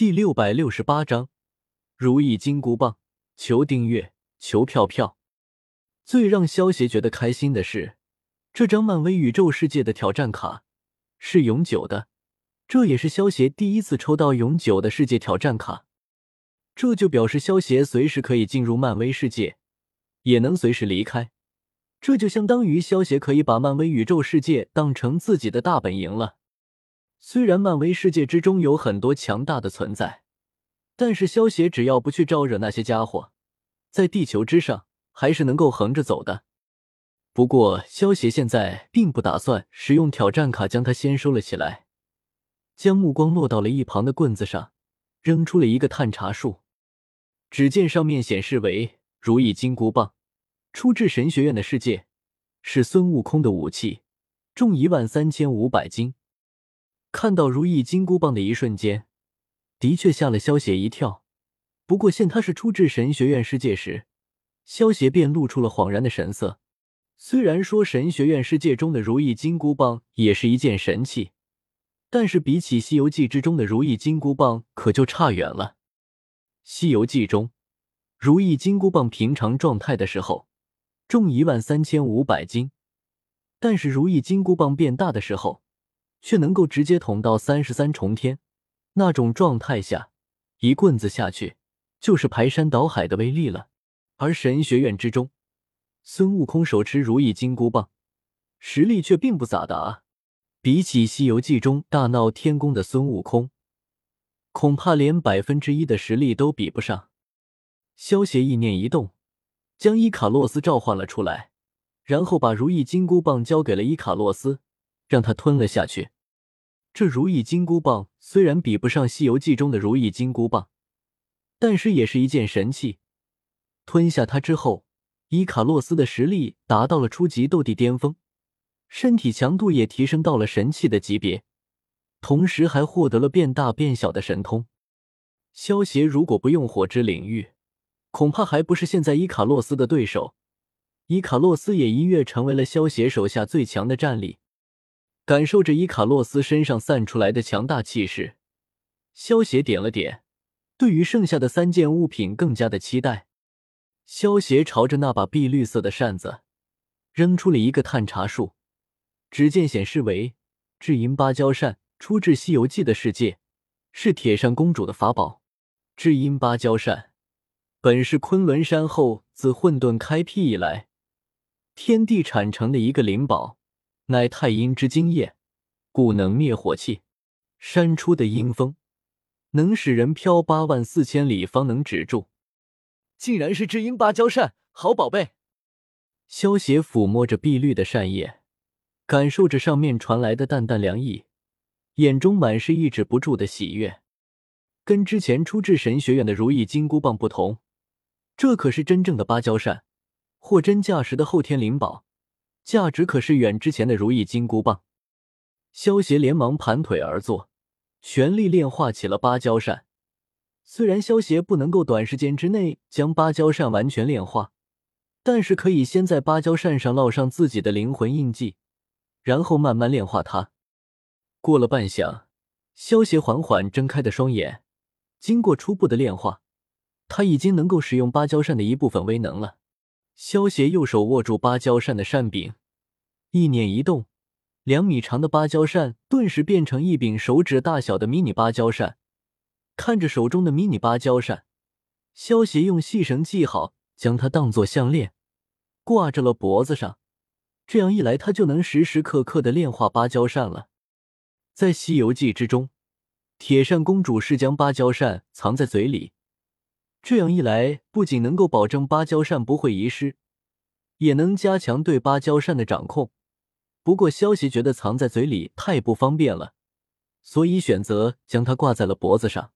第六百六十八章如意金箍棒。求订阅，求票票。最让萧协觉得开心的是，这张漫威宇宙世界的挑战卡是永久的，这也是萧协第一次抽到永久的世界挑战卡。这就表示萧协随时可以进入漫威世界，也能随时离开。这就相当于萧协可以把漫威宇宙世界当成自己的大本营了。虽然漫威世界之中有很多强大的存在，但是萧协只要不去招惹那些家伙，在地球之上还是能够横着走的。不过萧协现在并不打算使用挑战卡将它先收了起来，将目光落到了一旁的棍子上，扔出了一个探查术。只见上面显示为如意金箍棒，出自神学院的世界，是孙悟空的武器，重一万三千五百斤。看到如意金箍棒的一瞬间，的确吓了萧邪一跳。不过现他是出自神学院世界时，萧邪便露出了恍然的神色。虽然说神学院世界中的如意金箍棒也是一件神器，但是比起《西游记》之中的如意金箍棒，可就差远了。《西游记》中，如意金箍棒平常状态的时候重一万三千五百斤，但是如意金箍棒变大的时候。却能够直接捅到三十三重天，那种状态下，一棍子下去就是排山倒海的威力了。而神学院之中，孙悟空手持如意金箍棒，实力却并不咋的啊。比起《西游记》中大闹天宫的孙悟空，恐怕连百分之一的实力都比不上。萧协意念一动，将伊卡洛斯召唤了出来，然后把如意金箍棒交给了伊卡洛斯。让他吞了下去。这如意金箍棒虽然比不上《西游记》中的如意金箍棒，但是也是一件神器。吞下它之后，伊卡洛斯的实力达到了初级斗帝巅峰，身体强度也提升到了神器的级别，同时还获得了变大变小的神通。萧协如果不用火之领域，恐怕还不是现在伊卡洛斯的对手。伊卡洛斯也一跃成为了萧协手下最强的战力。感受着伊卡洛斯身上散出来的强大气势，萧协点了点，对于剩下的三件物品更加的期待。萧协朝着那把碧绿色的扇子扔出了一个探查术，只见显示为至阴芭蕉扇，出自《西游记》的世界，是铁扇公主的法宝。至阴芭蕉扇本是昆仑山后自混沌开辟以来，天地产成的一个灵宝。乃太阴之精液，故能灭火气。扇出的阴风，能使人飘八万四千里方能止住。竟然是至阴芭蕉扇，好宝贝！萧邪抚摸着碧绿的扇叶，感受着上面传来的淡淡凉意，眼中满是抑制不住的喜悦。跟之前出至神学院的如意金箍棒不同，这可是真正的芭蕉扇，货真价实的后天灵宝。价值可是远之前的如意金箍棒。萧邪连忙盘腿而坐，全力炼化起了芭蕉扇。虽然萧邪不能够短时间之内将芭蕉扇完全炼化，但是可以先在芭蕉扇上烙上自己的灵魂印记，然后慢慢炼化它。过了半晌，萧邪缓缓睁开的双眼，经过初步的炼化，他已经能够使用芭蕉扇的一部分威能了。萧邪右手握住芭蕉扇的扇柄，意念一动，两米长的芭蕉扇顿时变成一柄手指大小的迷你芭蕉扇。看着手中的迷你芭蕉扇，萧协用细绳系好，将它当做项链挂着了脖子上。这样一来，他就能时时刻刻的炼化芭蕉扇了。在《西游记》之中，铁扇公主是将芭蕉扇藏在嘴里。这样一来，不仅能够保证芭蕉扇不会遗失，也能加强对芭蕉扇的掌控。不过，萧协觉得藏在嘴里太不方便了，所以选择将它挂在了脖子上。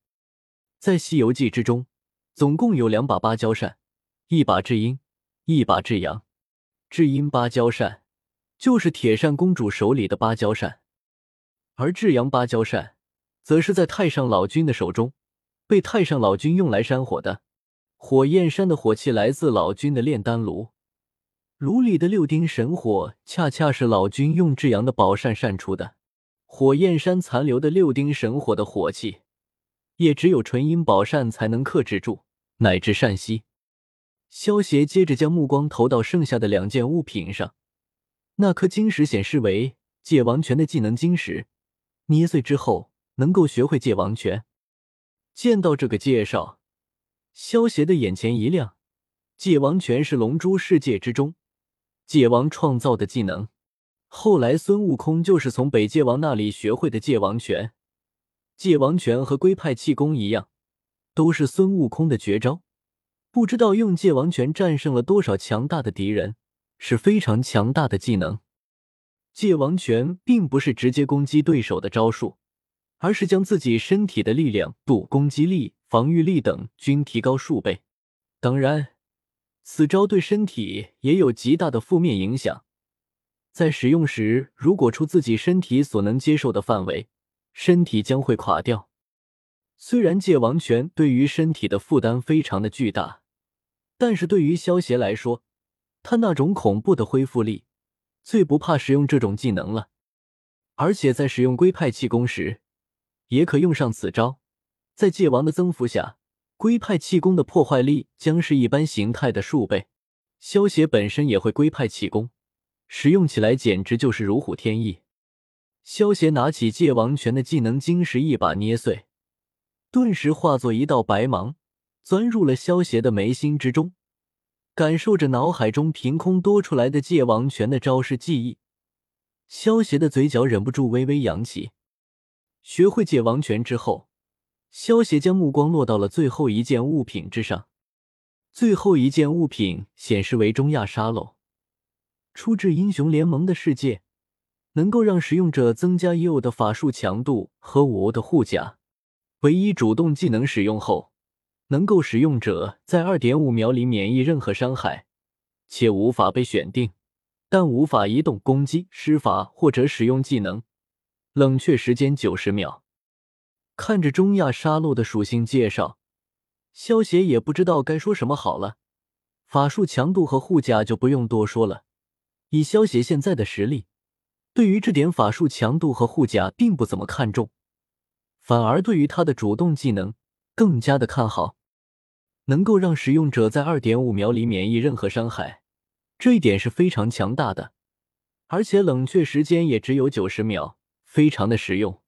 在《西游记》之中，总共有两把芭蕉扇，一把至阴，一把至阳。至阴芭蕉扇就是铁扇公主手里的芭蕉扇，而至阳芭蕉扇则是在太上老君的手中。被太上老君用来扇火的火焰山的火气来自老君的炼丹炉，炉里的六丁神火恰恰是老君用至阳的宝扇扇出的。火焰山残留的六丁神火的火气，也只有纯阴宝扇才能克制住，乃至善息。萧协接着将目光投到剩下的两件物品上，那颗晶石显示为界王拳的技能晶石，捏碎之后能够学会界王拳。见到这个介绍，萧协的眼前一亮，界王拳是龙珠世界之中界王创造的技能。后来，孙悟空就是从北界王那里学会的界王拳。界王拳和龟派气功一样，都是孙悟空的绝招。不知道用界王拳战胜了多少强大的敌人，是非常强大的技能。界王拳并不是直接攻击对手的招数，而是将自己身体的力量度、攻击力、防御力等均提高数倍。当然，此招对身体也有极大的负面影响。在使用时，如果出自己身体所能接受的范围，身体将会垮掉。虽然界王拳对于身体的负担非常的巨大，但是对于萧协来说，他那种恐怖的恢复力，最不怕使用这种技能了。而且在使用龟派气功时，也可用上此招。在界王的增幅下，龟派气功的破坏力将是一般形态的数倍。萧协本身也会龟派气功。使用起来简直就是如虎添翼。萧协拿起界王拳的技能晶石，一把捏碎，顿时化作一道白芒，钻入了萧协的眉心之中。感受着脑海中凭空多出来的界王拳的招式记忆，萧协的嘴角忍不住微微扬起。学会界王拳之后，萧协将目光落到了最后一件物品之上。最后一件物品显示为中亚沙漏。出自英雄联盟的世界，能够让使用者增加已有的法术强度和武的护甲。唯一主动技能使用后，能够使用者在二点五秒里免疫任何伤害，且无法被选定，但无法移动、攻击、施法或者使用技能。冷却时间九十秒。看着中亚沙漏的属性介绍，萧协也不知道该说什么好了。法术强度和护甲就不用多说了。以萧协现在的实力，对于这点法术强度和护甲并不怎么看重，反而对于他的主动技能更加的看好，能够让使用者在二点五秒里免疫任何伤害，这一点是非常强大的，而且冷却时间也只有九十秒，非常的实用。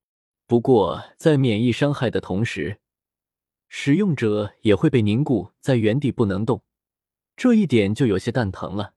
不过在免疫伤害的同时，使用者也会被凝固在原地不能动，这一点就有些蛋疼了。